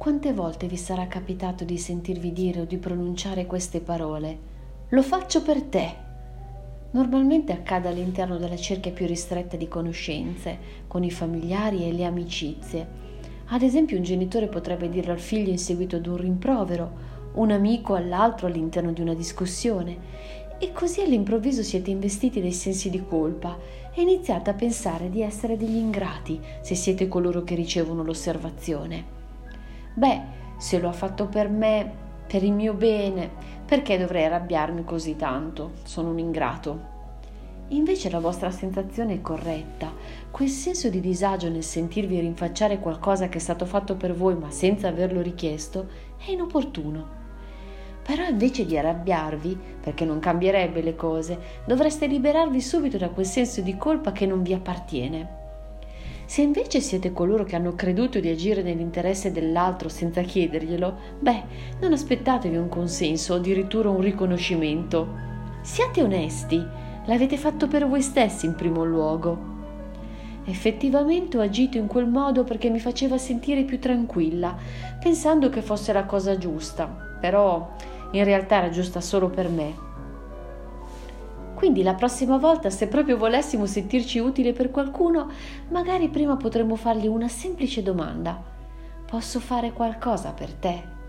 Quante volte vi sarà capitato di sentirvi dire o di pronunciare queste parole? Lo faccio per te. Normalmente accade all'interno della cerchia più ristretta di conoscenze, con i familiari e le amicizie. Ad esempio un genitore potrebbe dirlo al figlio in seguito ad un rimprovero, un amico all'altro all'interno di una discussione e così all'improvviso siete investiti dai sensi di colpa e iniziate a pensare di essere degli ingrati se siete coloro che ricevono l'osservazione. Beh, se lo ha fatto per me, per il mio bene, perché dovrei arrabbiarmi così tanto? Sono un ingrato. Invece la vostra sensazione è corretta. Quel senso di disagio nel sentirvi rinfacciare qualcosa che è stato fatto per voi ma senza averlo richiesto è inopportuno. Però invece di arrabbiarvi, perché non cambierebbe le cose, dovreste liberarvi subito da quel senso di colpa che non vi appartiene. Se invece siete coloro che hanno creduto di agire nell'interesse dell'altro senza chiederglielo, beh, non aspettatevi un consenso o addirittura un riconoscimento. Siate onesti, l'avete fatto per voi stessi in primo luogo. Effettivamente ho agito in quel modo perché mi faceva sentire più tranquilla, pensando che fosse la cosa giusta, però in realtà era giusta solo per me quindi la prossima volta, se proprio volessimo sentirci utile per qualcuno, magari prima potremmo fargli una semplice domanda. Posso fare qualcosa per te?